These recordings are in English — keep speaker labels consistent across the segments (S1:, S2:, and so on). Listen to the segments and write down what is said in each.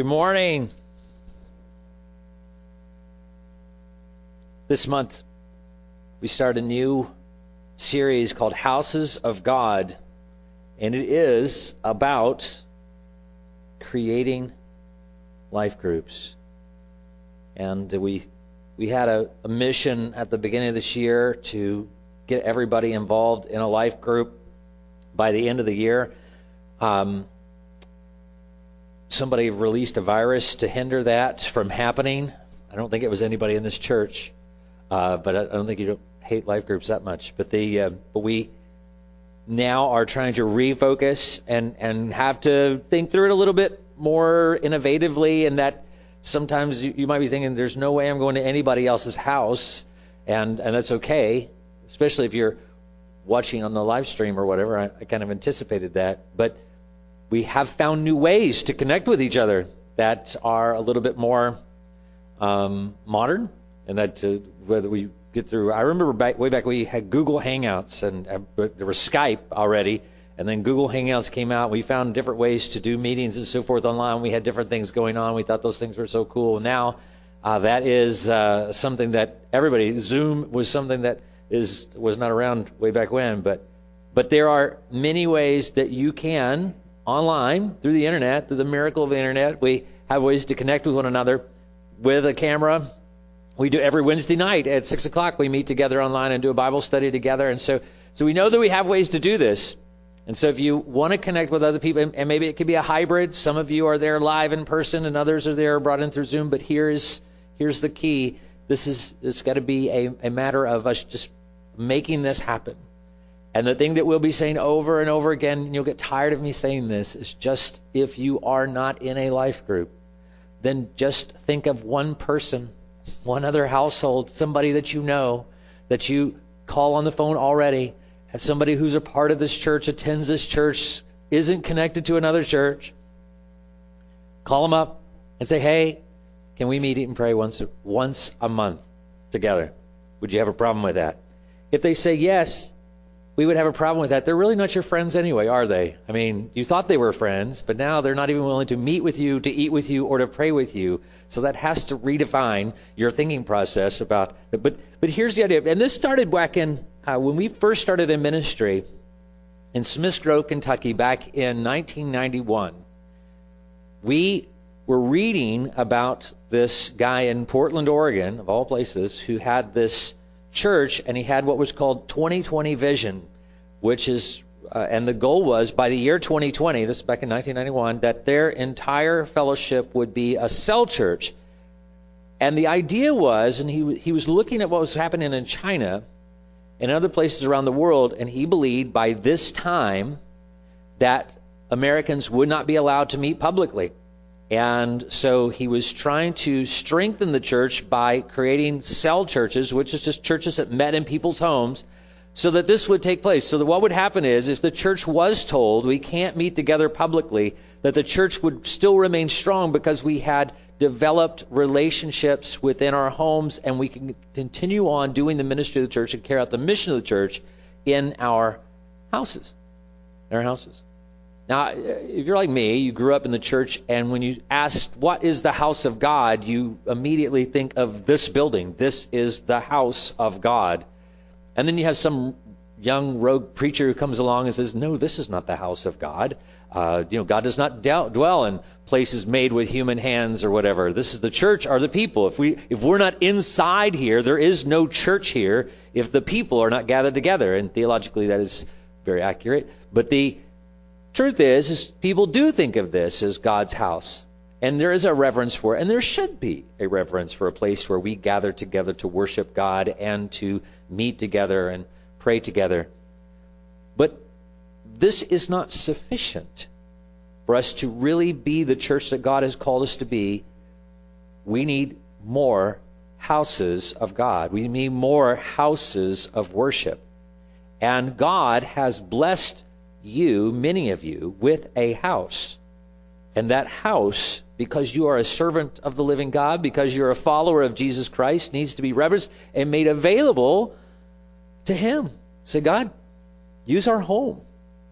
S1: Good morning. This month, we start a new series called Houses of God, and it is about creating life groups. And we we had a, a mission at the beginning of this year to get everybody involved in a life group by the end of the year. Um, somebody released a virus to hinder that from happening. I don't think it was anybody in this church, uh, but I, don't think you don't hate life groups that much. But the uh, but we now are trying to refocus and and have to think through it a little bit more innovatively, and that sometimes you, you might be thinking, "There's no way I'm going to anybody else's house," and and that's okay, especially if you're watching on the live stream or whatever. I, I kind of anticipated that, but we have found new ways to connect with each other that are a little bit more um, modern, and that uh, whether we get through. I remember back, way back we had Google Hangouts, and uh, there was Skype already, and then Google Hangouts came out. We found different ways to do meetings and so forth online. We had different things going on. We thought those things were so cool. Now uh, that is uh, something that everybody. Zoom was something that is was not around way back when, but but there are many ways that you can online through the internet, through the miracle of the internet. We have ways to connect with one another with a camera. We do every Wednesday night at six o'clock. We meet together online and do a Bible study together. And so, so we know that we have ways to do this. And so, if you want to connect with other people, and maybe it could be a hybrid. Some of you are there live in person, and others are there brought in through Zoom. But here's here's the key. This is it's got to be a, a matter of us just making this happen. And the thing that we'll be saying over and over again, and you'll get tired of me saying this, is just if you are not in a life group, then just think of one person, one other household, somebody that you know, that you call on the phone already, as somebody who's a part of this church, attends this church, isn't connected to another church. Call them up and say, hey, can we meet and pray once once a month together? Would you have a problem with that? If they say yes, we would have a problem with that. They're really not your friends anyway, are they? I mean, you thought they were friends, but now they're not even willing to meet with you, to eat with you, or to pray with you. So that has to redefine your thinking process about. But but here's the idea, and this started back in uh, when we first started in ministry in Smiths Grove, Kentucky, back in 1991. We were reading about this guy in Portland, Oregon, of all places, who had this church, and he had what was called 2020 vision, which is, uh, and the goal was by the year 2020, this is back in 1991, that their entire fellowship would be a cell church. And the idea was, and he he was looking at what was happening in China and other places around the world, and he believed by this time that Americans would not be allowed to meet publicly. And so he was trying to strengthen the church by creating cell churches, which is just churches that met in people's homes, so that this would take place. So that what would happen is, if the church was told we can't meet together publicly, that the church would still remain strong because we had developed relationships within our homes and we can continue on doing the ministry of the church and carry out the mission of the church in our houses. In our houses. Now, if you're like me, you grew up in the church, and when you asked, What is the house of God? you immediately think of this building. This is the house of God. And then you have some young rogue preacher who comes along and says, No, this is not the house of God. Uh, you know, God does not dwell in places made with human hands or whatever. This is the church are the people. If we if we're not inside here, there is no church here if the people are not gathered together. And theologically that is very accurate. But the Truth is, is people do think of this as God's house. And there is a reverence for and there should be a reverence for a place where we gather together to worship God and to meet together and pray together. But this is not sufficient for us to really be the church that God has called us to be. We need more houses of God. We need more houses of worship. And God has blessed you, many of you, with a house. And that house, because you are a servant of the living God, because you're a follower of Jesus Christ, needs to be reverenced and made available to Him. Say, God, use our home.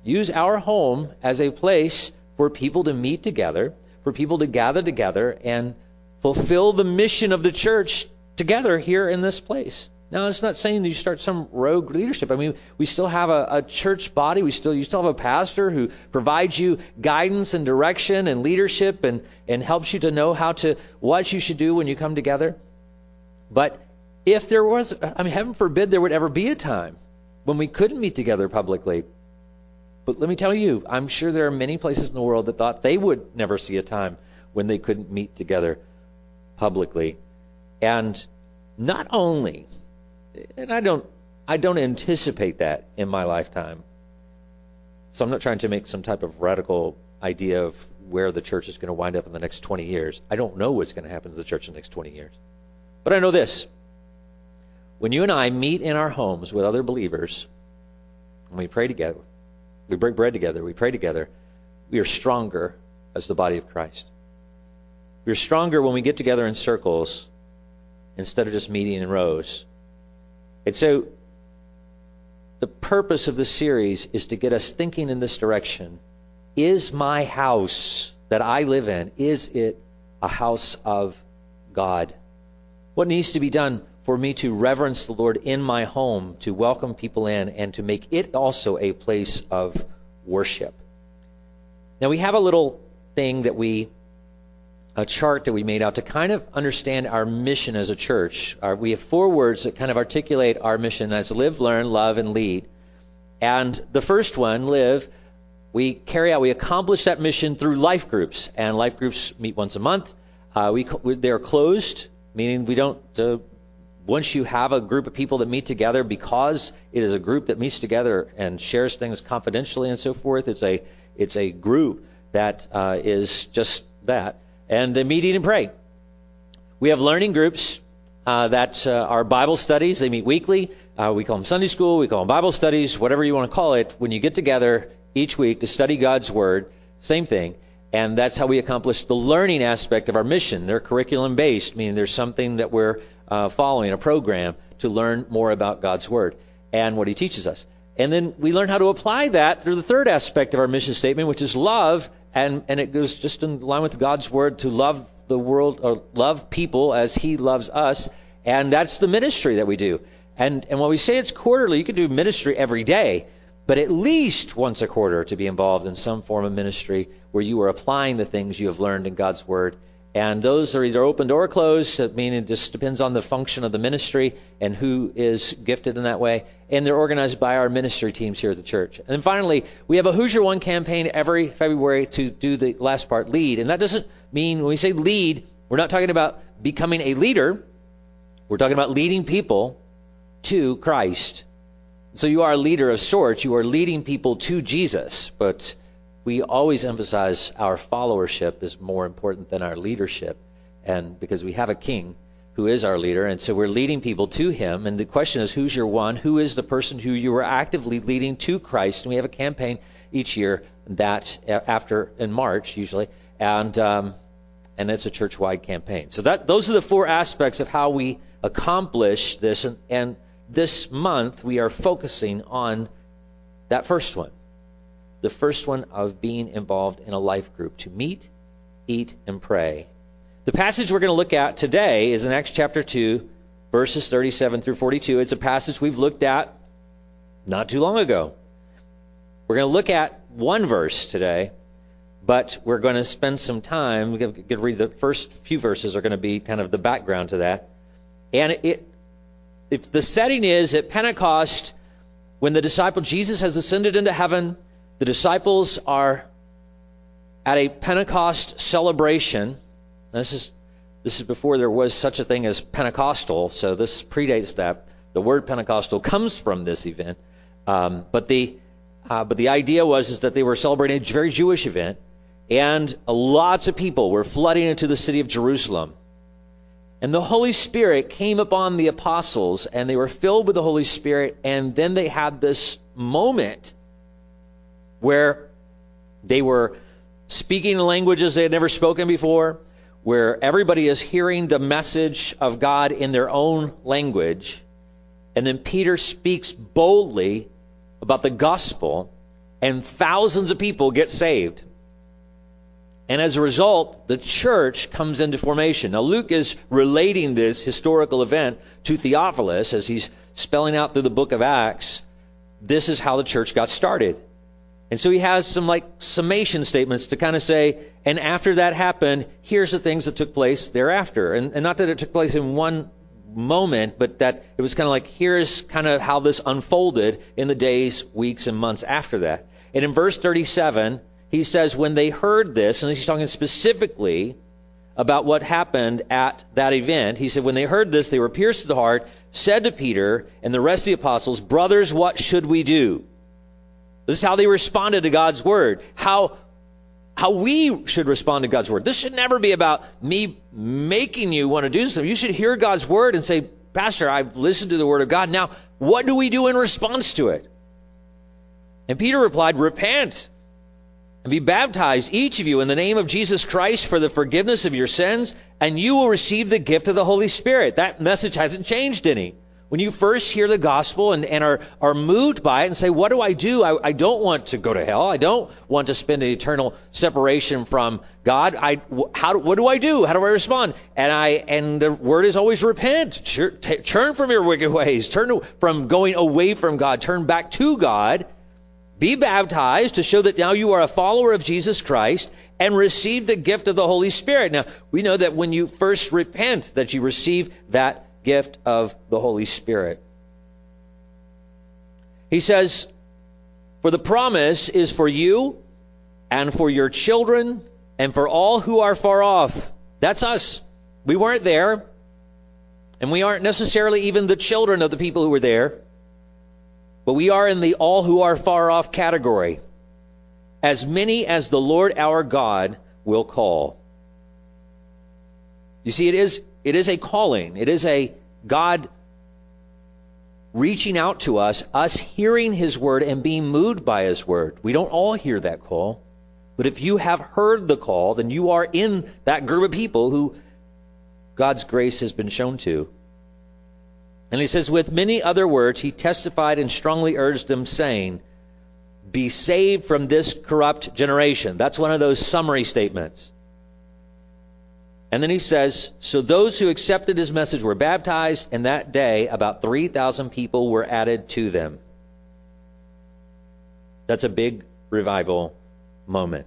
S1: Use our home as a place for people to meet together, for people to gather together and fulfill the mission of the church together here in this place. Now, it's not saying that you start some rogue leadership. I mean, we still have a, a, church body. We still you still have a pastor who provides you guidance and direction and leadership and and helps you to know how to what you should do when you come together. But if there was, I mean, heaven forbid there would ever be a time when we couldn't meet together publicly. But let me tell you, I'm sure there are many places in the world that thought they would never see a time when they couldn't meet together publicly. And not only and I don't I don't anticipate that in my lifetime. So I'm not trying to make some type of radical idea of where the church is going to wind up in the next 20 years. I don't know what's going to happen to the church in the next 20 years. But I know this. When you and I meet in our homes with other believers, and we pray together, we break bread together, we pray together, we are stronger as the body of Christ. We are stronger when we get together in circles instead of just meeting in rows and so the purpose of this series is to get us thinking in this direction. Is my house that I live in, is it a house of God? What needs to be done for me to reverence the Lord in my home, to welcome people in, and to make it also a place of worship? Now, we have a little thing that we a chart that we made out to kind of understand our mission as a church. Our, we have four words that kind of articulate our mission as live, learn, love, and lead. And the first one, live, we carry out, we accomplish that mission through life groups. And life groups meet once a month. Uh, we, they're closed, meaning we don't, uh, once you have a group of people that meet together, because it is a group that meets together and shares things confidentially and so forth, it's a, it's a group that uh, is just that and uh, meet, eat, and pray. We have learning groups uh, that uh, are Bible studies. They meet weekly. Uh, we call them Sunday school. We call them Bible studies, whatever you want to call it. When you get together each week to study God's Word, same thing. And that's how we accomplish the learning aspect of our mission. They're curriculum based, meaning there's something that we're uh, following, a program to learn more about God's Word and what He teaches us. And then we learn how to apply that through the third aspect of our mission statement, which is love and and it goes just in line with God's word to love the world or love people as He loves us, and that's the ministry that we do. And and when we say it's quarterly, you can do ministry every day, but at least once a quarter to be involved in some form of ministry where you are applying the things you have learned in God's word and those are either opened or closed, meaning it just depends on the function of the ministry and who is gifted in that way. And they're organized by our ministry teams here at the church. And then finally, we have a Who's Your One campaign every February to do the last part, lead. And that doesn't mean, when we say lead, we're not talking about becoming a leader. We're talking about leading people to Christ. So you are a leader of sorts. You are leading people to Jesus. But we always emphasize our followership is more important than our leadership, and because we have a king who is our leader, and so we're leading people to him. And the question is, who's your one? Who is the person who you are actively leading to Christ? And we have a campaign each year that after in March usually, and um, and it's a church-wide campaign. So that those are the four aspects of how we accomplish this, and, and this month we are focusing on that first one the first one of being involved in a life group to meet, eat, and pray. The passage we're going to look at today is in Acts chapter 2, verses 37 through 42. It's a passage we've looked at not too long ago. We're going to look at one verse today, but we're going to spend some time. We're going to read the first few verses are going to be kind of the background to that. And it, if the setting is at Pentecost, when the disciple Jesus has ascended into heaven, the disciples are at a Pentecost celebration. This is this is before there was such a thing as Pentecostal, so this predates that. The word Pentecostal comes from this event, um, but the uh, but the idea was is that they were celebrating a very Jewish event, and lots of people were flooding into the city of Jerusalem. And the Holy Spirit came upon the apostles, and they were filled with the Holy Spirit, and then they had this moment where they were speaking languages they had never spoken before, where everybody is hearing the message of God in their own language. And then Peter speaks boldly about the gospel, and thousands of people get saved. And as a result, the church comes into formation. Now, Luke is relating this historical event to Theophilus as he's spelling out through the book of Acts. This is how the church got started. And so he has some like summation statements to kind of say, and after that happened, here's the things that took place thereafter. And, and not that it took place in one moment, but that it was kind of like, here's kind of how this unfolded in the days, weeks, and months after that. And in verse 37, he says, when they heard this, and he's talking specifically about what happened at that event, he said, when they heard this, they were pierced to the heart, said to Peter and the rest of the apostles, Brothers, what should we do? This is how they responded to God's word. How how we should respond to God's word. This should never be about me making you want to do something. You should hear God's word and say, Pastor, I've listened to the word of God. Now, what do we do in response to it? And Peter replied, Repent and be baptized, each of you, in the name of Jesus Christ for the forgiveness of your sins, and you will receive the gift of the Holy Spirit. That message hasn't changed any. When you first hear the gospel and, and are, are moved by it and say, What do I do? I, I don't want to go to hell. I don't want to spend an eternal separation from God. I, how, what do I do? How do I respond? And I and the word is always repent. Turn from your wicked ways. Turn from going away from God. Turn back to God. Be baptized to show that now you are a follower of Jesus Christ and receive the gift of the Holy Spirit. Now, we know that when you first repent, that you receive that gift of the Holy Spirit. He says, For the promise is for you and for your children and for all who are far off. That's us. We weren't there. And we aren't necessarily even the children of the people who were there. But we are in the all who are far off category. As many as the Lord our God will call. You see, it is it is a calling. It is a God reaching out to us, us hearing His word and being moved by His word. We don't all hear that call. But if you have heard the call, then you are in that group of people who God's grace has been shown to. And he says, with many other words, he testified and strongly urged them, saying, Be saved from this corrupt generation. That's one of those summary statements. And then he says, So those who accepted his message were baptized, and that day about 3,000 people were added to them. That's a big revival moment.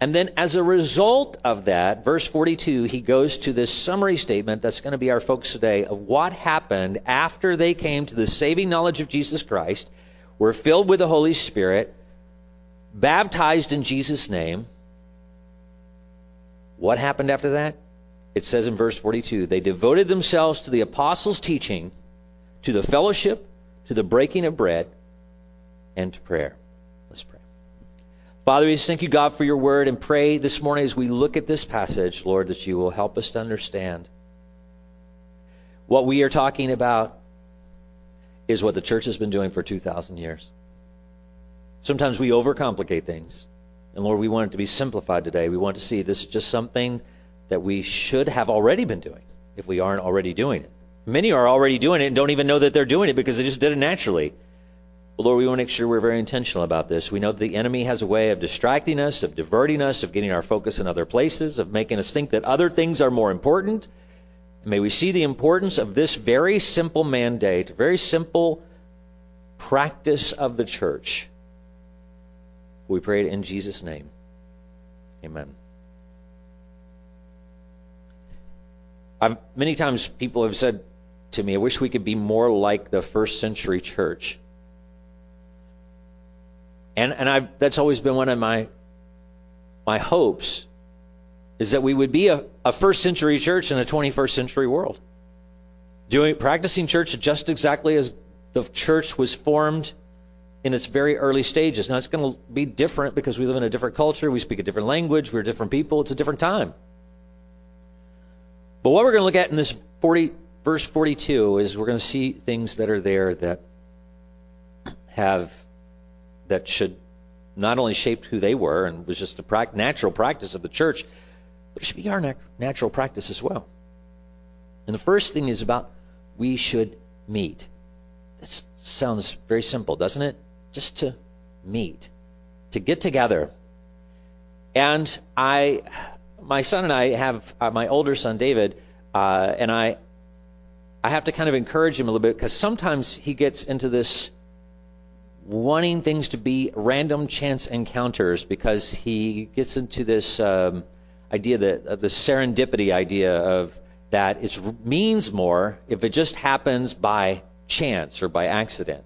S1: And then, as a result of that, verse 42, he goes to this summary statement that's going to be our focus today of what happened after they came to the saving knowledge of Jesus Christ, were filled with the Holy Spirit, baptized in Jesus' name, what happened after that? It says in verse 42 they devoted themselves to the apostles' teaching, to the fellowship, to the breaking of bread, and to prayer. Let's pray. Father, we just thank you, God, for your word and pray this morning as we look at this passage, Lord, that you will help us to understand what we are talking about is what the church has been doing for 2,000 years. Sometimes we overcomplicate things. And Lord, we want it to be simplified today. We want to see this is just something that we should have already been doing if we aren't already doing it. Many are already doing it and don't even know that they're doing it because they just did it naturally. But Lord, we want to make sure we're very intentional about this. We know that the enemy has a way of distracting us, of diverting us, of getting our focus in other places, of making us think that other things are more important. And may we see the importance of this very simple mandate, very simple practice of the church we pray it in Jesus' name. Amen. I've, many times people have said to me, I wish we could be more like the first century church. And, and I've, that's always been one of my, my hopes is that we would be a, a first century church in a 21st century world. Doing, practicing church just exactly as the church was formed in its very early stages. Now, it's going to be different because we live in a different culture, we speak a different language, we're different people, it's a different time. But what we're going to look at in this 40, verse 42 is we're going to see things that are there that have, that should not only shape who they were and was just a natural practice of the church, but it should be our nat- natural practice as well. And the first thing is about we should meet. That sounds very simple, doesn't it? Just to meet, to get together. And I, my son and I have uh, my older son David, uh, and I, I have to kind of encourage him a little bit because sometimes he gets into this wanting things to be random chance encounters because he gets into this um, idea that uh, the serendipity idea of that it means more if it just happens by chance or by accident.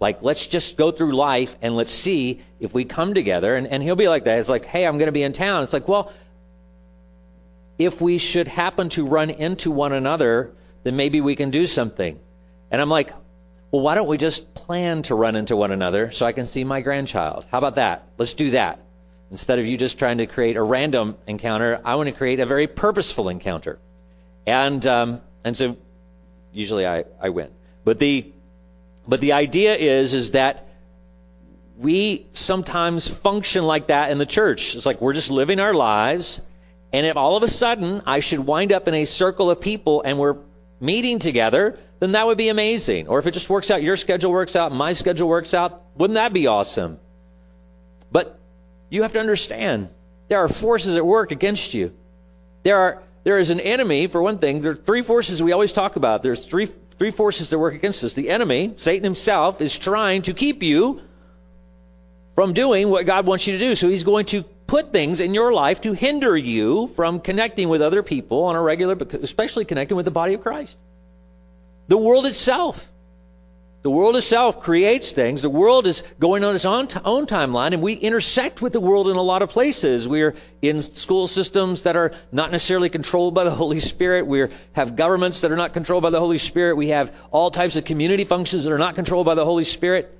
S1: Like, let's just go through life and let's see if we come together. And, and he'll be like that. It's like, hey, I'm going to be in town. It's like, well, if we should happen to run into one another, then maybe we can do something. And I'm like, well, why don't we just plan to run into one another so I can see my grandchild? How about that? Let's do that. Instead of you just trying to create a random encounter, I want to create a very purposeful encounter. And um, and so usually I, I win. But the but the idea is is that we sometimes function like that in the church. It's like we're just living our lives, and if all of a sudden I should wind up in a circle of people and we're meeting together, then that would be amazing. Or if it just works out, your schedule works out, my schedule works out, wouldn't that be awesome? But you have to understand there are forces at work against you. There are there is an enemy, for one thing. There are three forces we always talk about. There's three three forces that work against us. The enemy, Satan himself, is trying to keep you from doing what God wants you to do. So he's going to put things in your life to hinder you from connecting with other people on a regular, especially connecting with the body of Christ. The world itself the world itself creates things. The world is going on its own, t- own timeline, and we intersect with the world in a lot of places. We're in school systems that are not necessarily controlled by the Holy Spirit. We have governments that are not controlled by the Holy Spirit. We have all types of community functions that are not controlled by the Holy Spirit.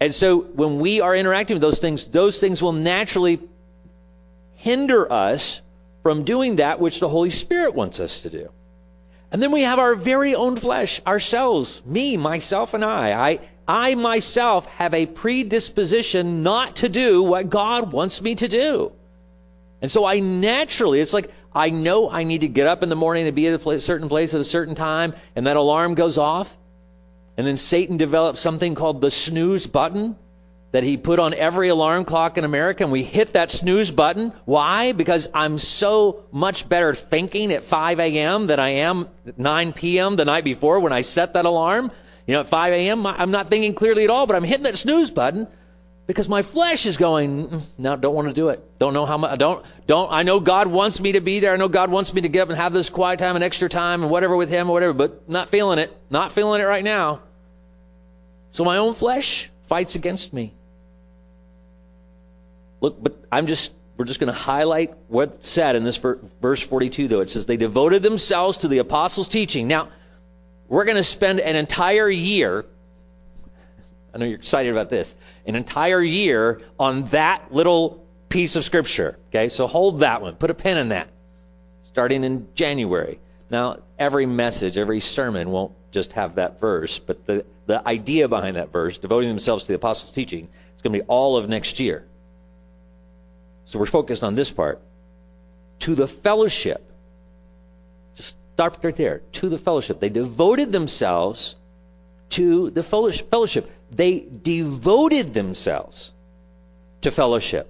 S1: And so when we are interacting with those things, those things will naturally hinder us from doing that which the Holy Spirit wants us to do. And then we have our very own flesh, ourselves, me, myself, and I. I, I myself have a predisposition not to do what God wants me to do. And so I naturally, it's like I know I need to get up in the morning and be at a certain place at a certain time, and that alarm goes off. And then Satan develops something called the snooze button that he put on every alarm clock in America, and we hit that snooze button. Why? Because I'm so much better thinking at 5 a.m. than I am at 9 p.m. the night before when I set that alarm. You know, at 5 a.m., I'm not thinking clearly at all, but I'm hitting that snooze button because my flesh is going, mm, no, don't want to do it. Don't know how much. Don't, don't. I know God wants me to be there. I know God wants me to get up and have this quiet time and extra time and whatever with Him or whatever, but not feeling it. Not feeling it right now. So my own flesh fights against me. Look, but I'm just we're just going to highlight what's said in this verse 42 though. It says they devoted themselves to the apostles' teaching. Now, we're going to spend an entire year I know you're excited about this. An entire year on that little piece of scripture. Okay? So hold that one. Put a pin in that. Starting in January. Now, every message, every sermon won't just have that verse, but the, the idea behind that verse, devoting themselves to the apostles' teaching, is going to be all of next year. So we're focused on this part. To the fellowship. Just start right there. To the fellowship. They devoted themselves to the fellowship. They devoted themselves to fellowship.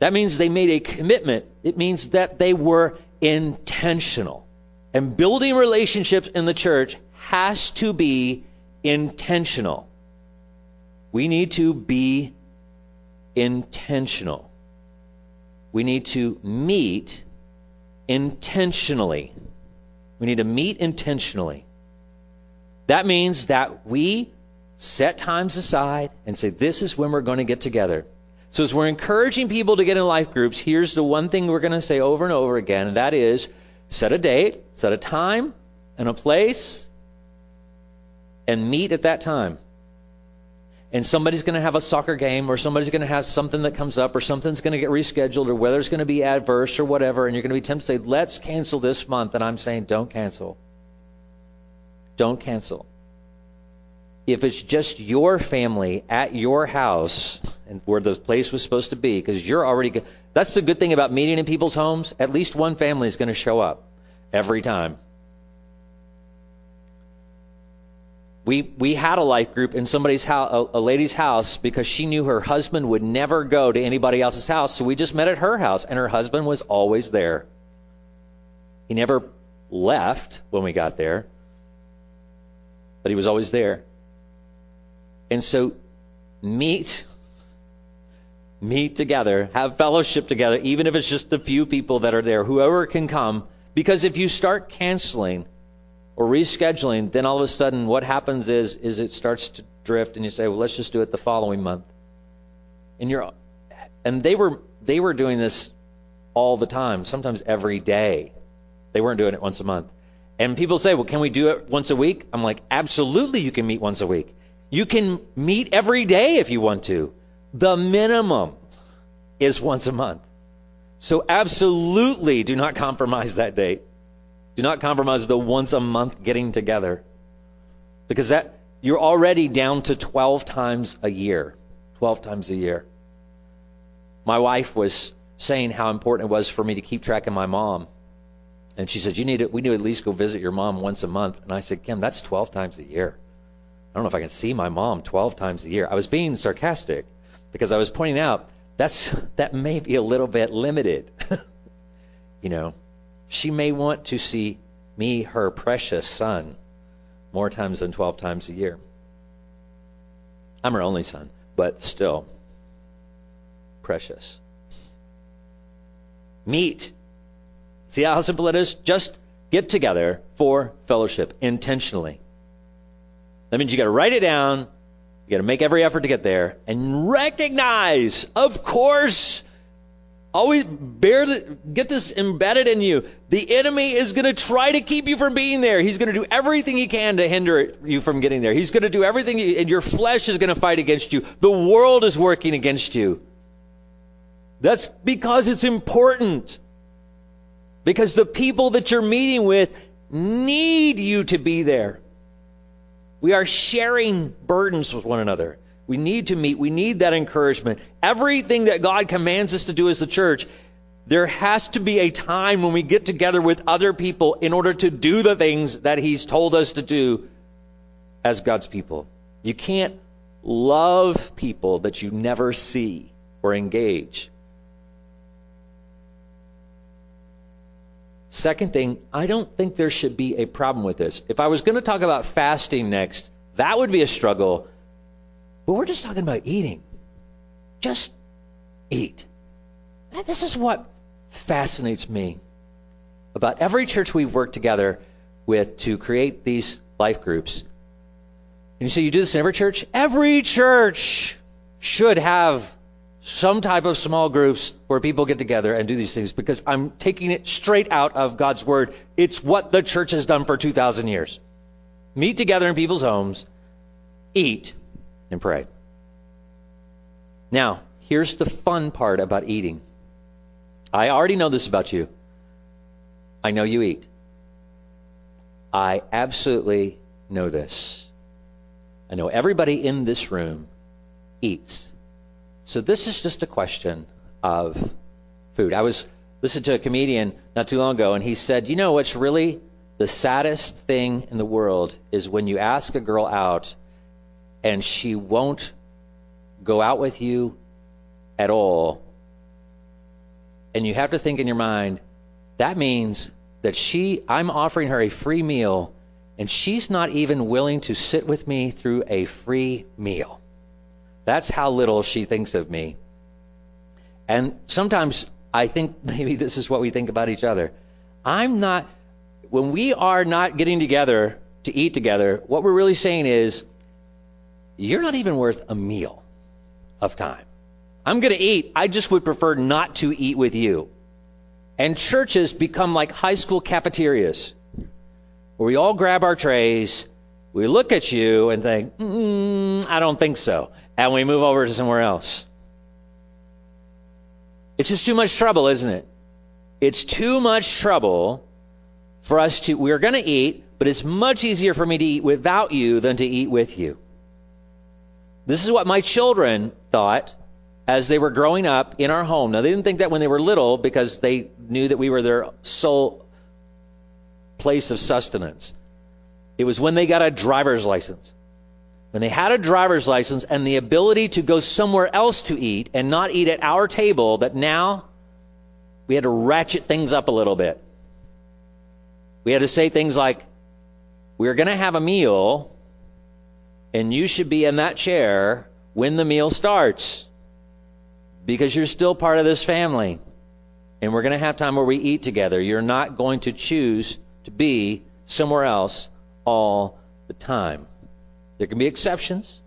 S1: That means they made a commitment. It means that they were intentional. And building relationships in the church has to be intentional. We need to be intentional we need to meet intentionally. We need to meet intentionally. That means that we set times aside and say, this is when we're going to get together. So as we're encouraging people to get in life groups, here's the one thing we're going to say over and over again, and that is set a date, set a time and a place, and meet at that time and somebody's going to have a soccer game or somebody's going to have something that comes up or something's going to get rescheduled or weather's going to be adverse or whatever, and you're going to be tempted to say, let's cancel this month. And I'm saying, don't cancel. Don't cancel. If it's just your family at your house and where the place was supposed to be, because you're already, go- that's the good thing about meeting in people's homes. At least one family is going to show up every time. We we had a life group in somebody's house, a, a lady's house, because she knew her husband would never go to anybody else's house. So we just met at her house, and her husband was always there. He never left when we got there, but he was always there. And so meet meet together, have fellowship together, even if it's just the few people that are there, whoever can come. Because if you start canceling or rescheduling, then all of a sudden what happens is is it starts to drift and you say, well, let's just do it the following month. And you're and they were they were doing this all the time, sometimes every day. They weren't doing it once a month. And people say, well, can we do it once a week? I'm like, absolutely, you can meet once a week. You can meet every day if you want to. The minimum is once a month. So absolutely do not compromise that date. Do not compromise the once a month getting together. Because that you're already down to 12 times a year. 12 times a year. My wife was saying how important it was for me to keep track of my mom. And she said, "You need to, we need to at least go visit your mom once a month." And I said, "Kim, that's 12 times a year. I don't know if I can see my mom 12 times a year." I was being sarcastic because I was pointing out that's that may be a little bit limited. you know, she may want to see me, her precious son, more times than 12 times a year. I'm her only son, but still precious. Meet. See how simple it is? Just get together for fellowship intentionally. That means you got to write it down, you got to make every effort to get there, and recognize, of course, Always bear the, get this embedded in you. The enemy is going to try to keep you from being there. He's going to do everything he can to hinder you from getting there. He's going to do everything, and your flesh is going to fight against you. The world is working against you. That's because it's important. Because the people that you're meeting with need you to be there. We are sharing burdens with one another. We need to meet. We need that encouragement. Everything that God commands us to do as the church, there has to be a time when we get together with other people in order to do the things that He's told us to do as God's people. You can't love people that you never see or engage. Second thing, I don't think there should be a problem with this. If I was going to talk about fasting next, that would be a struggle but we're just talking about eating. Just eat. this is what fascinates me about every church we've worked together with to create these life groups. And you say you do this in every church? Every church should have some type of small groups where people get together and do these things because I'm taking it straight out of God's Word. It's what the church has done for 2,000 years. Meet together in people's homes, eat, and pray. Now, here's the fun part about eating. I already know this about you. I know you eat. I absolutely know this. I know everybody in this room eats. So this is just a question of food. I was listening to a comedian not too long ago, and he said, You know what's really the saddest thing in the world is when you ask a girl out and she won't go out with you at all. And you have to think in your mind, that means that she, I'm offering her a free meal, and she's not even willing to sit with me through a free meal. That's how little she thinks of me. And sometimes I think maybe this is what we think about each other. I'm not, when we are not getting together to eat together, what we're really saying is, you're not even worth a meal of time. I'm going to eat. I just would prefer not to eat with you. And churches become like high school cafeterias where we all grab our trays, we look at you and think, mm, I don't think so. And we move over to somewhere else. It's just too much trouble, isn't it? It's too much trouble for us to, we're going to eat, but it's much easier for me to eat without you than to eat with you. This is what my children thought as they were growing up in our home. Now, they didn't think that when they were little because they knew that we were their sole place of sustenance. It was when they got a driver's license. When they had a driver's license and the ability to go somewhere else to eat and not eat at our table, that now we had to ratchet things up a little bit. We had to say things like, we're going to have a meal and you should be in that chair when the meal starts because you're still part of this family. And we're going to have time where we eat together. You're not going to choose to be somewhere else all the time. There can be exceptions,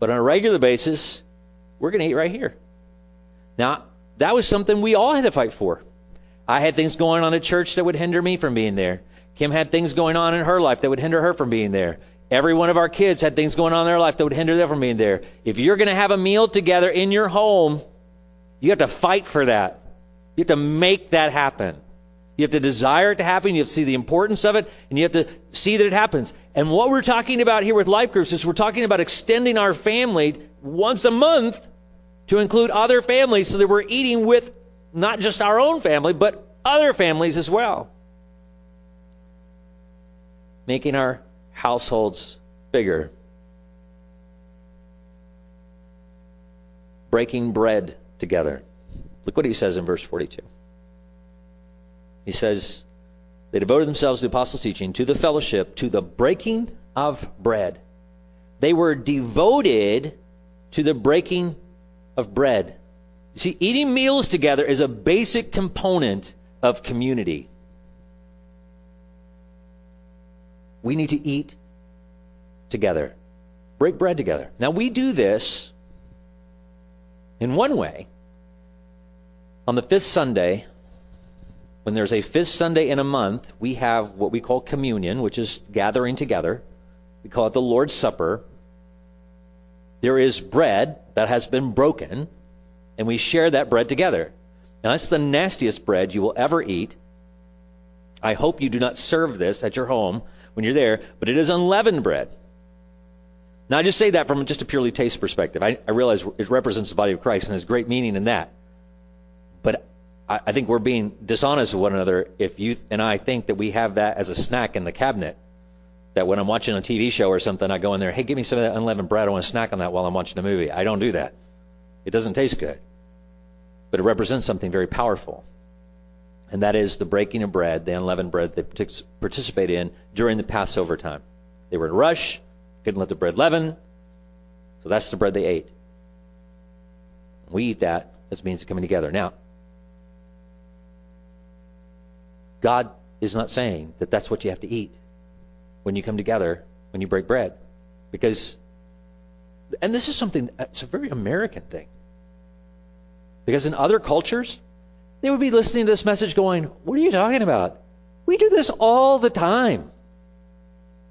S1: but on a regular basis, we're going to eat right here. Now, that was something we all had to fight for. I had things going on at church that would hinder me from being there. Kim had things going on in her life that would hinder her from being there. Every one of our kids had things going on in their life that would hinder them from being there. If you're going to have a meal together in your home, you have to fight for that. You have to make that happen. You have to desire it to happen. You have to see the importance of it, and you have to see that it happens. And what we're talking about here with life groups is we're talking about extending our family once a month to include other families so that we're eating with not just our own family, but other families as well. Making our households bigger. Breaking bread together. Look what he says in verse 42. He says, They devoted themselves to the apostles' teaching, to the fellowship, to the breaking of bread. They were devoted to the breaking of bread. You see, eating meals together is a basic component of community. We need to eat together, break bread together. Now, we do this in one way on the fifth Sunday when there's a fifth Sunday in a month, we have what we call communion, which is gathering together. We call it the Lord's Supper. There is bread that has been broken, and we share that bread together. Now, that's the nastiest bread you will ever eat. I hope you do not serve this at your home when you're there, but it is unleavened bread. Now, I just say that from just a purely taste perspective. I, I realize it represents the body of Christ and has great meaning in that. But I, I think we're being dishonest with one another if you and I think that we have that as a snack in the cabinet. That when I'm watching a TV show or something, I go in there, hey, give me some of that unleavened bread. I want to snack on that while I'm watching a movie. I don't do that. It doesn't taste good. But it represents something very powerful. And that is the breaking of bread, the unleavened bread they participate in during the Passover time. They were in a rush, couldn't let the bread leaven, so that's the bread they ate. We eat that as means of coming together. Now, God is not saying that that's what you have to eat when you come together, when you break bread. Because, and this is something, it's a very American thing. Because in other cultures, they would be listening to this message going, What are you talking about? We do this all the time.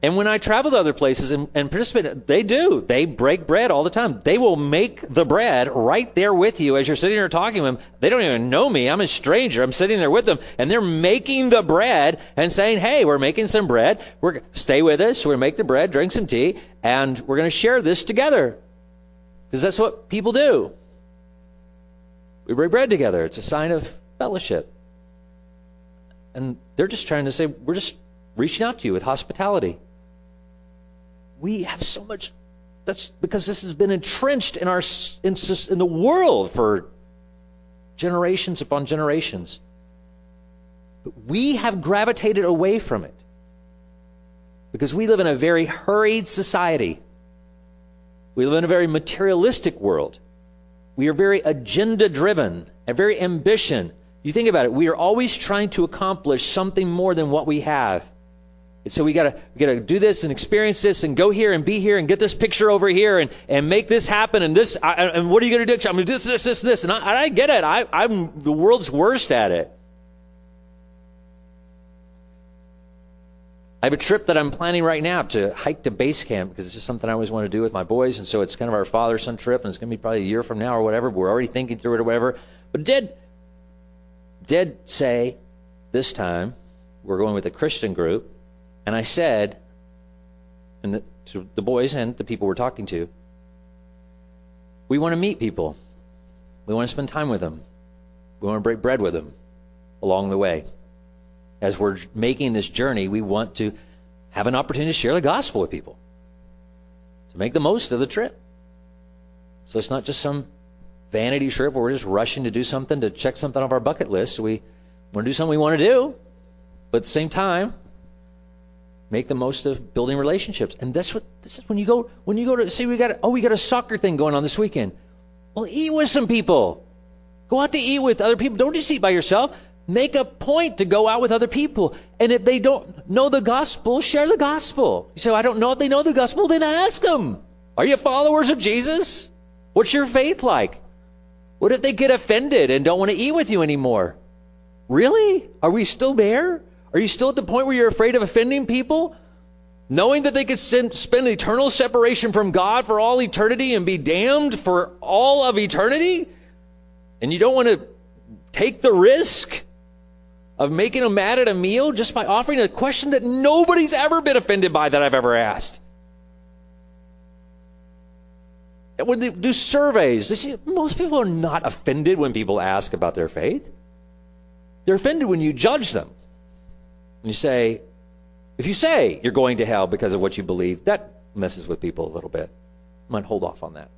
S1: And when I travel to other places and, and participate, they do. They break bread all the time. They will make the bread right there with you as you're sitting there talking to them. They don't even know me. I'm a stranger. I'm sitting there with them, and they're making the bread and saying, "Hey, we're making some bread. We're stay with us. We're make the bread, drink some tea, and we're going to share this together." Because that's what people do. We break bread together. It's a sign of fellowship. And they're just trying to say, we're just reaching out to you with hospitality we have so much. That's because this has been entrenched in our in, in the world for generations upon generations. But we have gravitated away from it because we live in a very hurried society. We live in a very materialistic world. We are very agenda driven and very ambition. You think about it, we are always trying to accomplish something more than what we have. And so we gotta we gotta do this and experience this and go here and be here and get this picture over here and, and make this happen and this I, and what are you gonna do? I'm gonna do this this this this and I, I get it. I, I'm the world's worst at it. I have a trip that I'm planning right now to hike to base camp because it's just something I always want to do with my boys, and so it's kind of our father son trip, and it's going to be probably a year from now or whatever. We're already thinking through it or whatever. But did did say this time we're going with a Christian group and I said, and the, to the boys and the people we're talking to, we want to meet people. We want to spend time with them. We want to break bread with them along the way. As we're making this journey, we want to have an opportunity to share the gospel with people, to make the most of the trip. So it's not just some vanity trip where we're just rushing to do something to check something off our bucket list. We want to do something we want to do, but at the same time, make the most of building relationships. And that's what this is when you go when you go to say we got oh we got a soccer thing going on this weekend. Well, eat with some people. Go out to eat with other people. Don't just eat by yourself. Make a point to go out with other people. And if they don't know the gospel, share the gospel. You say, I don't know if they know the gospel, then ask them. Are you followers of Jesus? What's your faith like? What if they get offended and don't want to eat with you anymore? Really? Are we still there? Are you still at the point where you're afraid of offending people? Knowing that they could spend eternal separation from God for all eternity and be damned for all of eternity? And you don't want to take the risk of making them mad at a meal just by offering a question that nobody's ever been offended by that I've ever asked. And when they do surveys, they see most people are not offended when people ask about their faith. They're offended when you judge them. When you say, if you say you're going to hell because of what you believe, that messes with people a little bit. I might hold off on that.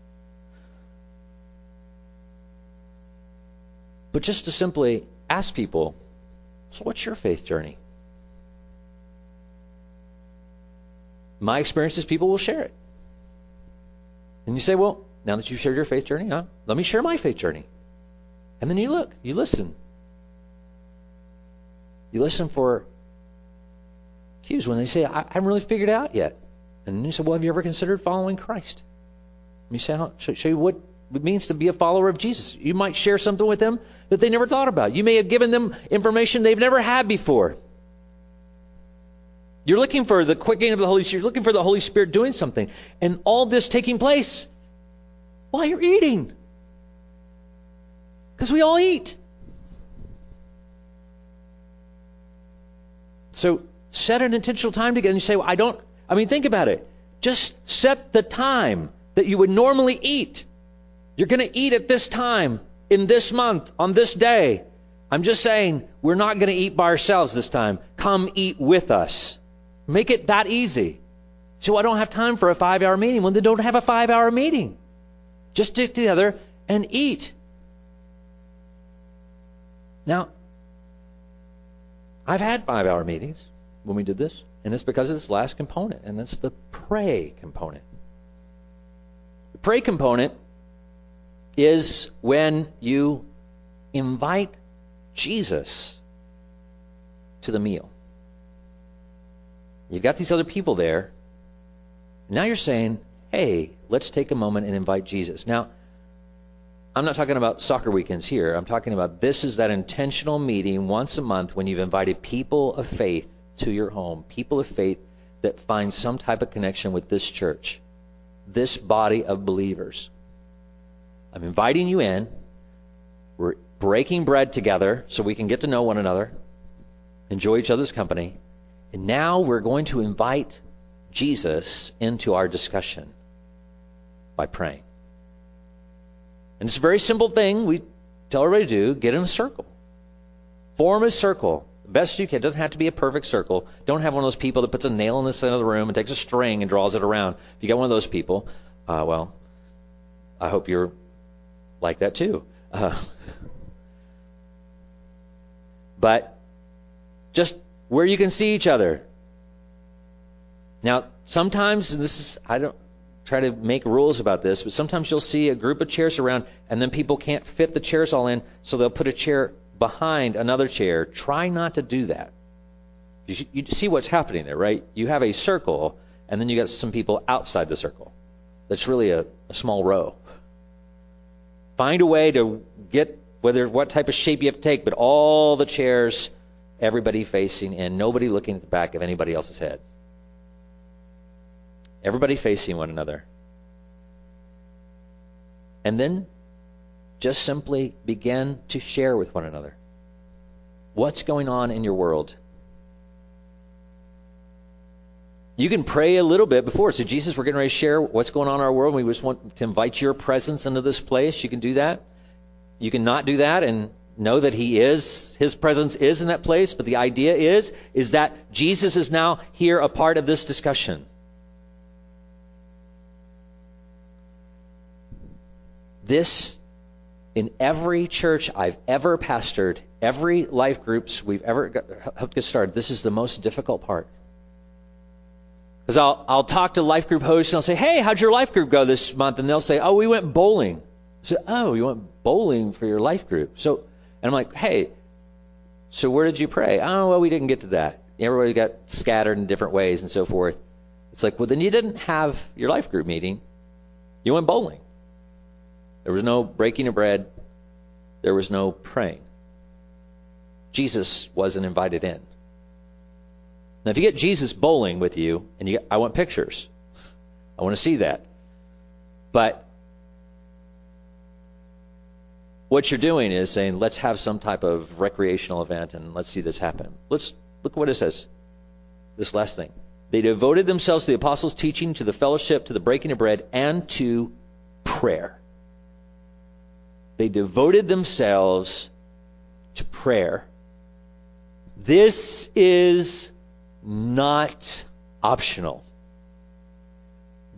S1: But just to simply ask people, so what's your faith journey? My experience is people will share it. And you say, well, now that you've shared your faith journey, huh, let me share my faith journey. And then you look, you listen. You listen for cues when they say, I, haven't really figured it out yet. And then you say, well, have you ever considered following Christ? Let me say, show you what it means to be a follower of Jesus. You might share something with them that they never thought about. You may have given them information they've never had before. You're looking for the quickening of the Holy Spirit. You're looking for the Holy Spirit doing something. And all this taking place while you're eating. Because we all eat. So set an intentional time together and you say, well, I don't, I mean, think about it. Just set the time that you would normally eat. You're going to eat at this time, in this month, on this day. I'm just saying, we're not going to eat by ourselves this time. Come eat with us. Make it that easy. So I don't have time for a five hour meeting. when they don't have a five hour meeting. Just stick together and eat. Now, I've had five hour meetings when we did this, and it's because of this last component, and that's the pray component. The pray component is when you invite Jesus to the meal. You've got these other people there. Now you're saying, hey, let's take a moment and invite Jesus. Now, I'm not talking about soccer weekends here. I'm talking about this is that intentional meeting once a month when you've invited people of faith to your home, people of faith that find some type of connection with this church, this body of believers. I'm inviting you in. We're breaking bread together so we can get to know one another, enjoy each other's company. And now we're going to invite Jesus into our discussion by praying. And it's a very simple thing we tell everybody to do get in a circle. Form a circle. Best you can. It doesn't have to be a perfect circle. Don't have one of those people that puts a nail in the center of the room and takes a string and draws it around. If you got one of those people, uh, well, I hope you're like that too. Uh, but just where you can see each other. Now, sometimes this is I don't try to make rules about this, but sometimes you'll see a group of chairs around and then people can't fit the chairs all in, so they'll put a chair behind another chair. Try not to do that. You, you see what's happening there, right? You have a circle, and then you got some people outside the circle. That's really a, a small row. Find a way to get whether what type of shape you have to take, but all the chairs, everybody facing in, nobody looking at the back of anybody else's head. Everybody facing one another. And then just simply begin to share with one another. What's going on in your world? You can pray a little bit before. So, Jesus, we're getting ready to share what's going on in our world. We just want to invite your presence into this place. You can do that. You can not do that and know that he is, his presence is in that place, but the idea is, is that Jesus is now here a part of this discussion. This, in every church I've ever pastored, every life groups we've ever got, helped get started, this is the most difficult part. Because I'll, I'll talk to life group hosts and I'll say, hey, how'd your life group go this month? And they'll say, oh, we went bowling. I say, oh, you went bowling for your life group. So, and I'm like, hey, so where did you pray? Oh, well, we didn't get to that. Everybody got scattered in different ways and so forth. It's like, well, then you didn't have your life group meeting. You went bowling. There was no breaking of bread. There was no praying. Jesus wasn't invited in. Now, if you get Jesus bowling with you, and you, I want pictures, I want to see that. But what you're doing is saying, let's have some type of recreational event and let's see this happen. Let's look what it says. This last thing. They devoted themselves to the apostles' teaching, to the fellowship, to the breaking of bread, and to prayer. They devoted themselves to prayer. This is not optional.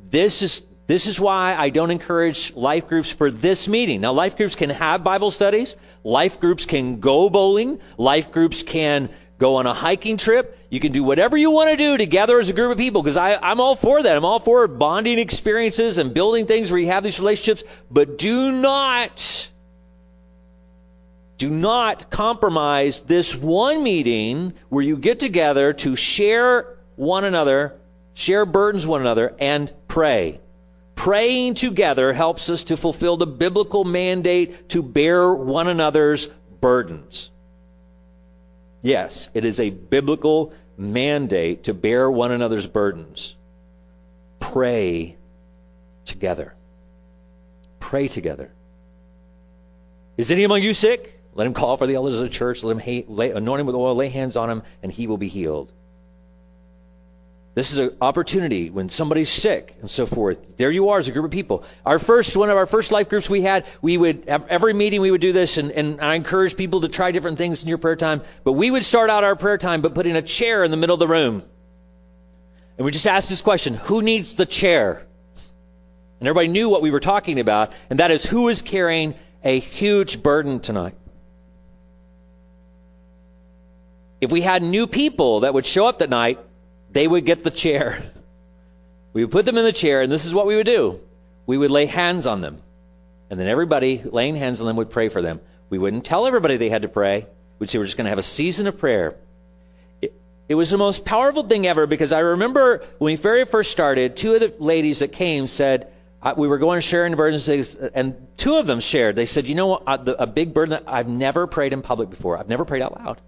S1: This is this is why I don't encourage life groups for this meeting. Now, life groups can have Bible studies. Life groups can go bowling. Life groups can go on a hiking trip. You can do whatever you want to do together as a group of people because I'm all for that. I'm all for bonding experiences and building things where you have these relationships. But do not, do not compromise this one meeting where you get together to share one another, share burdens one another, and pray. Praying together helps us to fulfill the biblical mandate to bear one another's burdens. Yes, it is a biblical mandate to bear one another's burdens. Pray together. Pray together. Is any among you sick? Let him call for the elders of the church. Let him lay, anoint him with oil, lay hands on him, and he will be healed. This is an opportunity when somebody's sick and so forth. There you are as a group of people. Our first, one of our first life groups we had, we would, every meeting we would do this, and, and I encourage people to try different things in your prayer time. But we would start out our prayer time by putting a chair in the middle of the room. And we just asked this question Who needs the chair? And everybody knew what we were talking about, and that is who is carrying a huge burden tonight? If we had new people that would show up that night, they would get the chair. We would put them in the chair, and this is what we would do. We would lay hands on them. And then everybody laying hands on them would pray for them. We wouldn't tell everybody they had to pray. We'd say we're just going to have a season of prayer. It, it was the most powerful thing ever because I remember when we very first started, two of the ladies that came said, we were going to share in the burdens, and two of them shared. They said, You know what? A big burden, I've never prayed in public before. I've never prayed out loud.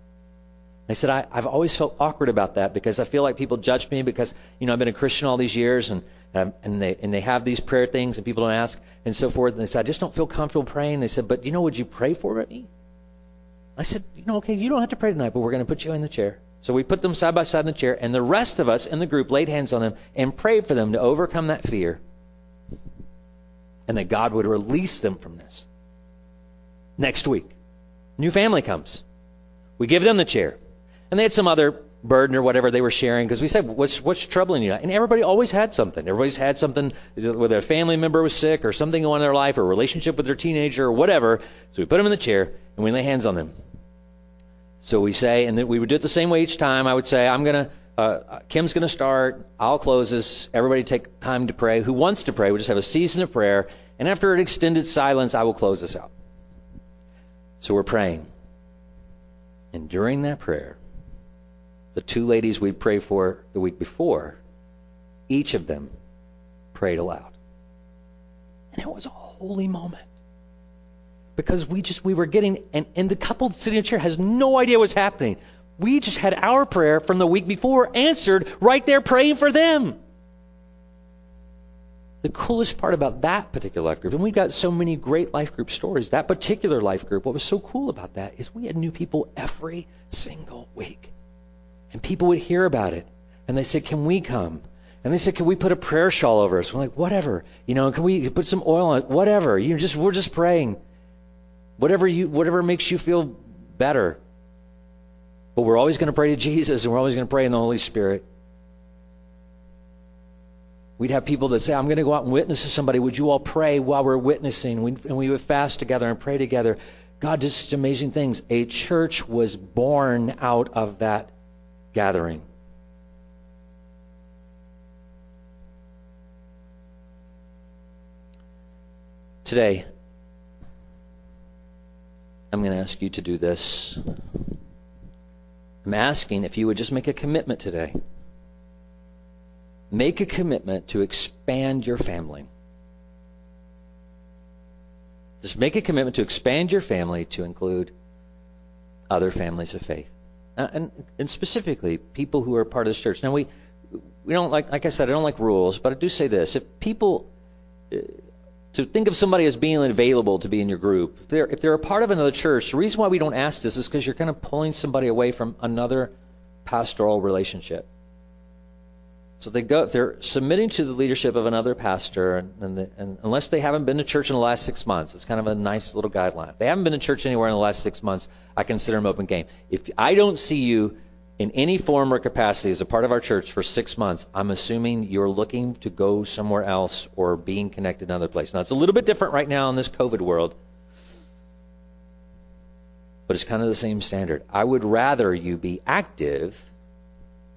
S1: I said, I, have always felt awkward about that because I feel like people judge me because, you know, I've been a Christian all these years and, um, and they, and they have these prayer things and people don't ask and so forth. And they said, I just don't feel comfortable praying. They said, but you know, would you pray for me? I said, you know, okay, you don't have to pray tonight, but we're going to put you in the chair. So we put them side by side in the chair and the rest of us in the group laid hands on them and prayed for them to overcome that fear and that God would release them from this. Next week, new family comes. We give them the chair. And they had some other burden or whatever they were sharing because we said, what's, what's troubling you? And everybody always had something. Everybody's had something, whether a family member was sick or something going on in their life or a relationship with their teenager or whatever. So we put them in the chair and we lay hands on them. So we say, and then we would do it the same way each time. I would say, I'm going to, uh, Kim's going to start. I'll close this. Everybody take time to pray. Who wants to pray? We'll just have a season of prayer. And after an extended silence, I will close this out. So we're praying. And during that prayer, the two ladies we prayed for the week before, each of them prayed aloud. And it was a holy moment. Because we just we were getting and, and the couple sitting in the chair has no idea what's happening. We just had our prayer from the week before answered right there praying for them. The coolest part about that particular life group, and we've got so many great life group stories, that particular life group, what was so cool about that is we had new people every single week. And people would hear about it. And they said, Can we come? And they said, Can we put a prayer shawl over us? We're like, Whatever. You know, can we put some oil on it? Whatever. You just we're just praying. whatever you whatever makes you feel better. But we're always going to pray to Jesus and we're always going to pray in the Holy Spirit. We'd have people that say, I'm going to go out and witness to somebody. Would you all pray while we're witnessing? and we would fast together and pray together. God did such amazing things. A church was born out of that gathering. Today, I'm going to ask you to do this. I'm asking if you would just make a commitment today. Make a commitment to expand your family. Just make a commitment to expand your family to include other families of faith. Uh, and, and specifically, people who are part of this church. Now, we, we don't like, like I said, I don't like rules, but I do say this. If people, uh, to think of somebody as being available to be in your group, if they're, if they're a part of another church, the reason why we don't ask this is because you're kind of pulling somebody away from another pastoral relationship. So they go, they're submitting to the leadership of another pastor, and, and, the, and, unless they haven't been to church in the last six months, it's kind of a nice little guideline. If they haven't been to church anywhere in the last six months, I consider them open game. If I don't see you in any form or capacity as a part of our church for six months, I'm assuming you're looking to go somewhere else or being connected another place. Now it's a little bit different right now in this COVID world, but it's kind of the same standard. I would rather you be active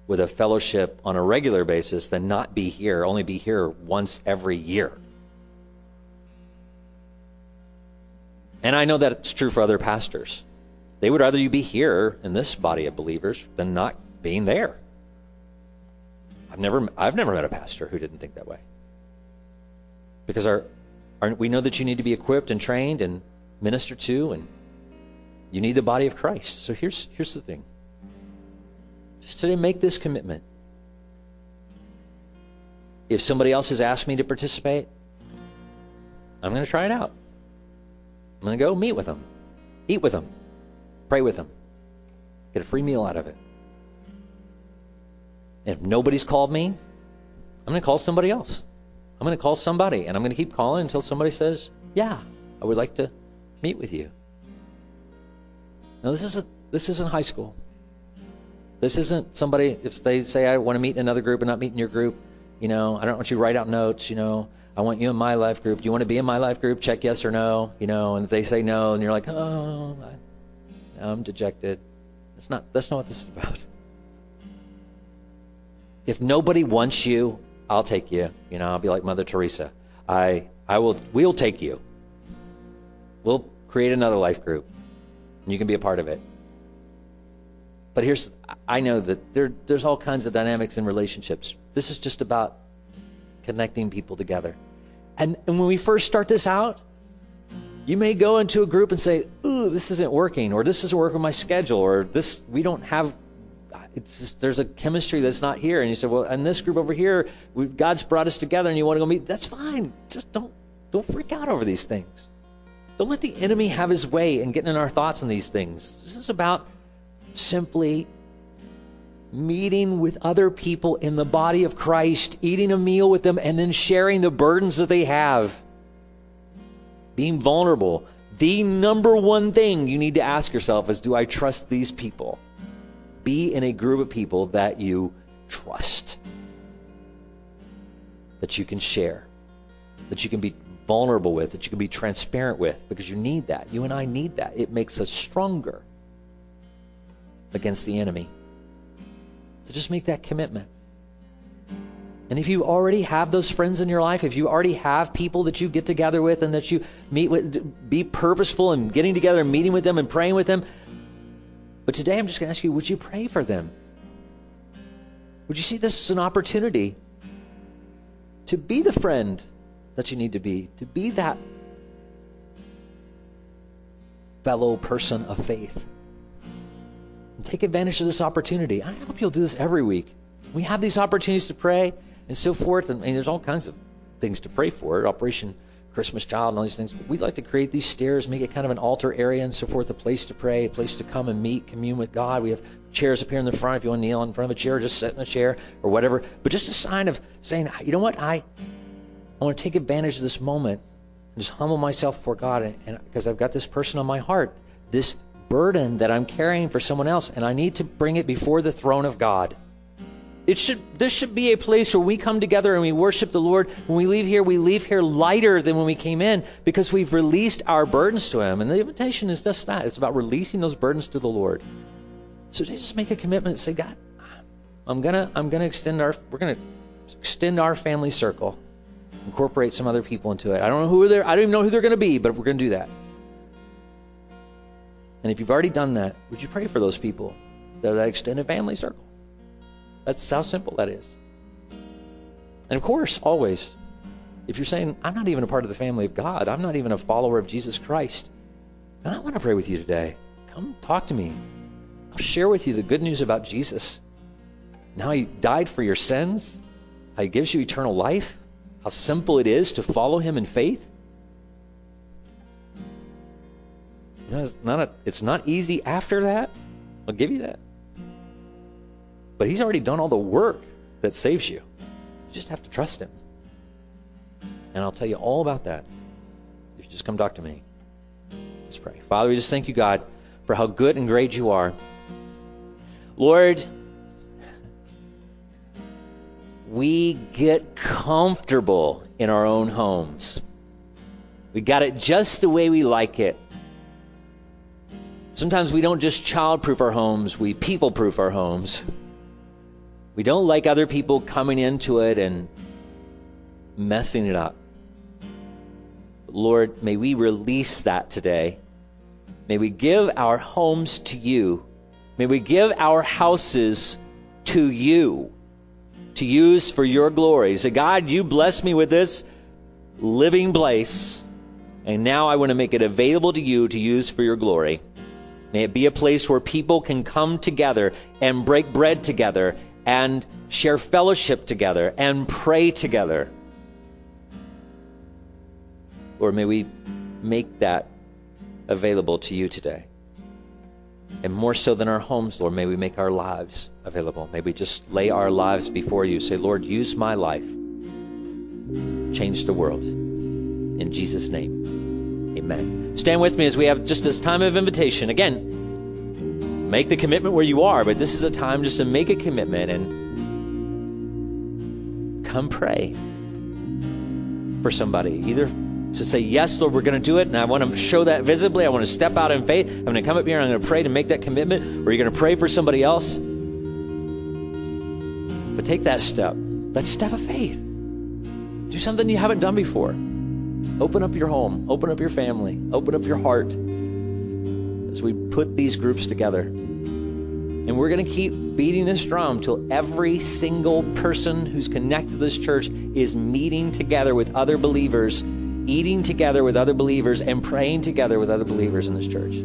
S1: with a fellowship on a regular basis than not be here, only be here once every year. And I know that it's true for other pastors. They would rather you be here in this body of believers than not being there. I've never I've never met a pastor who didn't think that way. Because our, our we know that you need to be equipped and trained and minister to and you need the body of Christ. So here's here's the thing. Just today, make this commitment. If somebody else has asked me to participate, I'm going to try it out. I'm going to go meet with them, eat with them, pray with them, get a free meal out of it. And if nobody's called me, I'm going to call somebody else. I'm going to call somebody, and I'm going to keep calling until somebody says, "Yeah, I would like to meet with you." Now, this isn't this isn't high school. This isn't somebody, if they say, I want to meet in another group and not meet in your group, you know, I don't want you to write out notes, you know, I want you in my life group. Do you want to be in my life group? Check yes or no, you know, and if they say no, and you're like, oh, I'm dejected. That's not, that's not what this is about. If nobody wants you, I'll take you. You know, I'll be like Mother Teresa. I, I will, we'll take you. We'll create another life group, and you can be a part of it. But here's, I know that there, there's all kinds of dynamics in relationships. This is just about connecting people together. And, and when we first start this out, you may go into a group and say, "Ooh, this isn't working," or "This doesn't work with my schedule," or "This we don't have." It's just, there's a chemistry that's not here, and you say, "Well, in this group over here, God's brought us together, and you want to go meet." That's fine. Just don't don't freak out over these things. Don't let the enemy have his way in getting in our thoughts on these things. This is about simply meeting with other people in the body of Christ, eating a meal with them, and then sharing the burdens that they have. Being vulnerable. The number one thing you need to ask yourself is Do I trust these people? Be in a group of people that you trust, that you can share, that you can be vulnerable with, that you can be transparent with, because you need that. You and I need that. It makes us stronger against the enemy. So just make that commitment. And if you already have those friends in your life, if you already have people that you get together with and that you meet with, be purposeful in getting together and meeting with them and praying with them. But today I'm just going to ask you, would you pray for them? Would you see this as an opportunity to be the friend that you need to be, to be that fellow person of faith? Take advantage of this opportunity. I hope you'll do this every week. We have these opportunities to pray and so forth, and, and there's all kinds of things to pray for. Operation Christmas Child and all these things. But we'd like to create these stairs, make it kind of an altar area and so forth, a place to pray, a place to come and meet, commune with God. We have chairs up here in the front if you want to kneel in front of a chair, just sit in a chair or whatever. But just a sign of saying, you know what, I I want to take advantage of this moment just humble myself before God, and because I've got this person on my heart, this burden that I'm carrying for someone else, and I need to bring it before the throne of God. It should this should be a place where we come together and we worship the Lord. When we leave here, we leave here lighter than when we came in because we've released our burdens to him. And the invitation is just that. It's about releasing those burdens to the Lord. So just make a commitment and say, God, I'm gonna I'm gonna extend our we're gonna extend our family circle. Incorporate some other people into it. I don't know who they're I don't even know who they're gonna be, but we're gonna do that. And if you've already done that, would you pray for those people that are that extended family circle? That's how simple that is. And of course, always, if you're saying, I'm not even a part of the family of God, I'm not even a follower of Jesus Christ, then I want to pray with you today. Come talk to me. I'll share with you the good news about Jesus. And how he died for your sins, how he gives you eternal life, how simple it is to follow him in faith. It's not, a, it's not easy after that. I'll give you that. But He's already done all the work that saves you. You just have to trust Him. And I'll tell you all about that if you just come talk to me. Let's pray. Father, we just thank you, God, for how good and great you are. Lord, we get comfortable in our own homes. We got it just the way we like it. Sometimes we don't just childproof our homes, we people proof our homes. We don't like other people coming into it and messing it up. Lord, may we release that today. May we give our homes to you. May we give our houses to you to use for your glory. Say, God, you bless me with this living place, and now I want to make it available to you to use for your glory. May it be a place where people can come together and break bread together and share fellowship together and pray together. Or may we make that available to you today. And more so than our homes, Lord, may we make our lives available. May we just lay our lives before you. Say, Lord, use my life. Change the world. In Jesus' name, amen. Stand with me as we have just this time of invitation. Again, make the commitment where you are, but this is a time just to make a commitment and come pray for somebody. Either to say, Yes, Lord, we're going to do it, and I want to show that visibly. I want to step out in faith. I'm going to come up here and I'm going to pray to make that commitment, or you're going to pray for somebody else. But take that step. That step of faith. Do something you haven't done before. Open up your home, open up your family, open up your heart as we put these groups together. And we're going to keep beating this drum till every single person who's connected to this church is meeting together with other believers, eating together with other believers, and praying together with other believers in this church.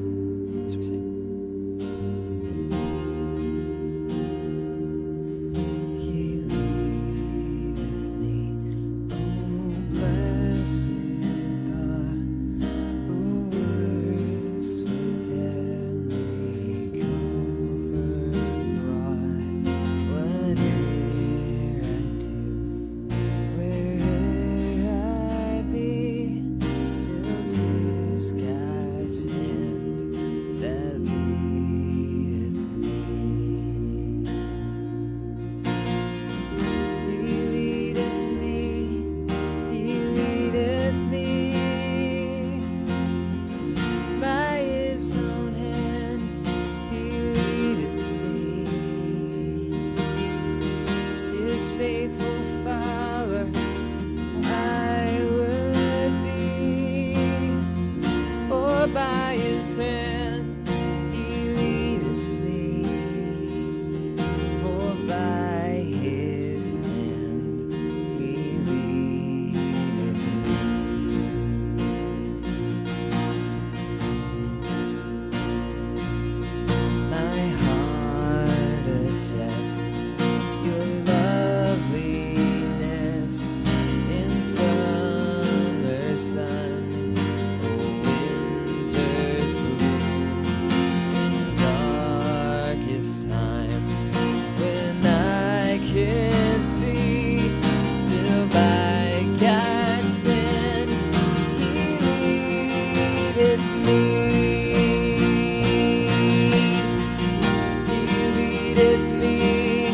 S2: Leadeth me,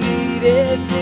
S2: leadeth me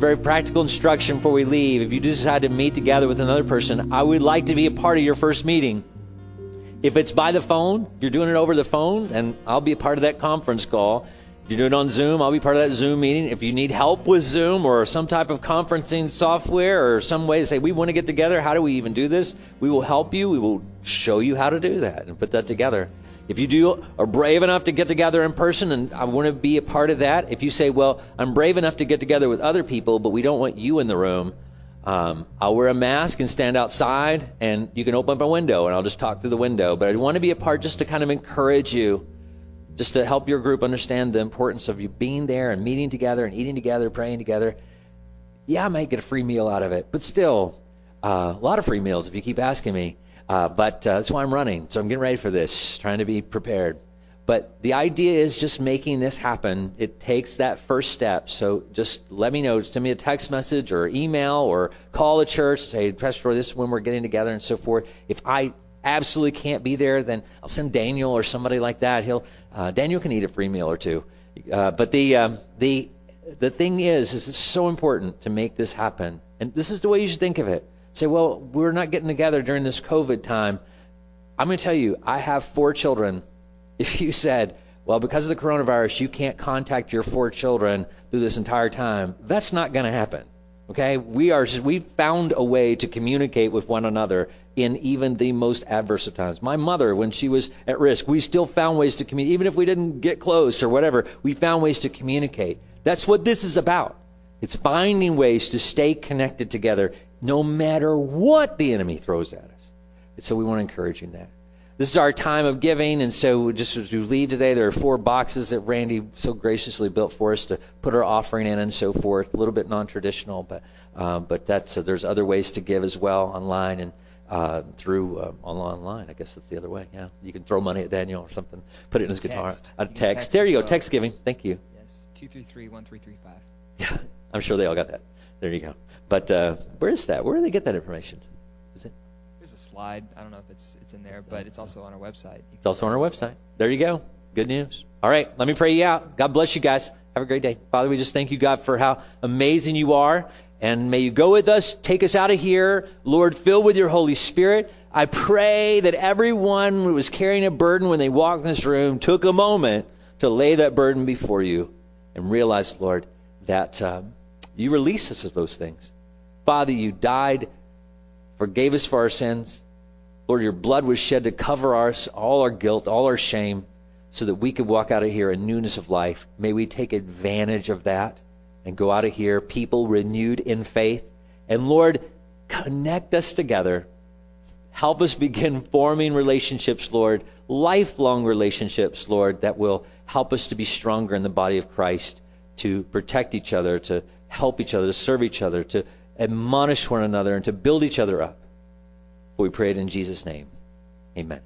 S1: very practical instruction before we leave. If you decide to meet together with another person, I would like to be a part of your first meeting. If it's by the phone, you're doing it over the phone, and I'll be a part of that conference call. If you do it on Zoom, I'll be part of that Zoom meeting. If you need help with Zoom or some type of conferencing software or some way to say, we want to get together, how do we even do this? We will help you. We will show you how to do that and put that together. If you do are brave enough to get together in person and I want to be a part of that, if you say, well, I'm brave enough to get together with other people, but we don't want you in the room, um, I'll wear a mask and stand outside, and you can open up a window, and I'll just talk through the window. But I want to be a part just to kind of encourage you, just to help your group understand the importance of you being there and meeting together and eating together, praying together. Yeah, I might get a free meal out of it, but still, uh, a lot of free meals if you keep asking me. Uh, but uh, that's why I'm running, so I'm getting ready for this, trying to be prepared. But the idea is just making this happen. It takes that first step. So just let me know. Send me a text message or email or call the church. Say, Pastor, this is when we're getting together and so forth. If I absolutely can't be there, then I'll send Daniel or somebody like that. He'll uh, Daniel can eat a free meal or two. Uh, but the um, the the thing is, is it's so important to make this happen. And this is the way you should think of it. Say, well, we're not getting together during this COVID time. I'm going to tell you, I have four children if you said, well, because of the coronavirus, you can't contact your four children through this entire time, that's not going to happen. Okay? We are we've found a way to communicate with one another in even the most adverse of times. My mother, when she was at risk, we still found ways to communicate. Even if we didn't get close or whatever, we found ways to communicate. That's what this is about. It's finding ways to stay connected together no matter what the enemy throws at us. And so we want to encourage you in that. This is our time of giving, and so just as you leave today, there are four boxes that Randy so graciously built for us to put our offering in and so forth. A little bit non-traditional, but um, but that's uh, there's other ways to give as well online and uh, through uh, online. I guess that's the other way. Yeah, you can throw money at Daniel or something, put it in his guitar.
S2: Text.
S1: A text.
S2: text
S1: There you go.
S2: well.
S1: Text giving. Thank you.
S2: Yes, two three three one three three five.
S1: Yeah, I'm sure they all got that. There you go. But uh, where is that? Where do they get that information? Is it?
S2: There's a slide. I don't know if it's it's in there, but it's also on our website.
S1: It's also on our website. There you go. Good news. All right, let me pray you out. God bless you guys. Have a great day. Father, we just thank you, God, for how amazing you are. And may you go with us, take us out of here. Lord, fill with your Holy Spirit. I pray that everyone who was carrying a burden when they walked in this room took a moment to lay that burden before you and realize, Lord, that um, you release us of those things. Father, you died, forgave us for our sins. Lord, your blood was shed to cover us, all our guilt, all our shame, so that we could walk out of here in newness of life. May we take advantage of that and go out of here, people renewed in faith. And Lord, connect us together. Help us begin forming relationships, Lord, lifelong relationships, Lord, that will help us to be stronger in the body of Christ, to protect each other, to help each other, to serve each other, to admonish one another and to build each other up. We pray it in Jesus' name. Amen.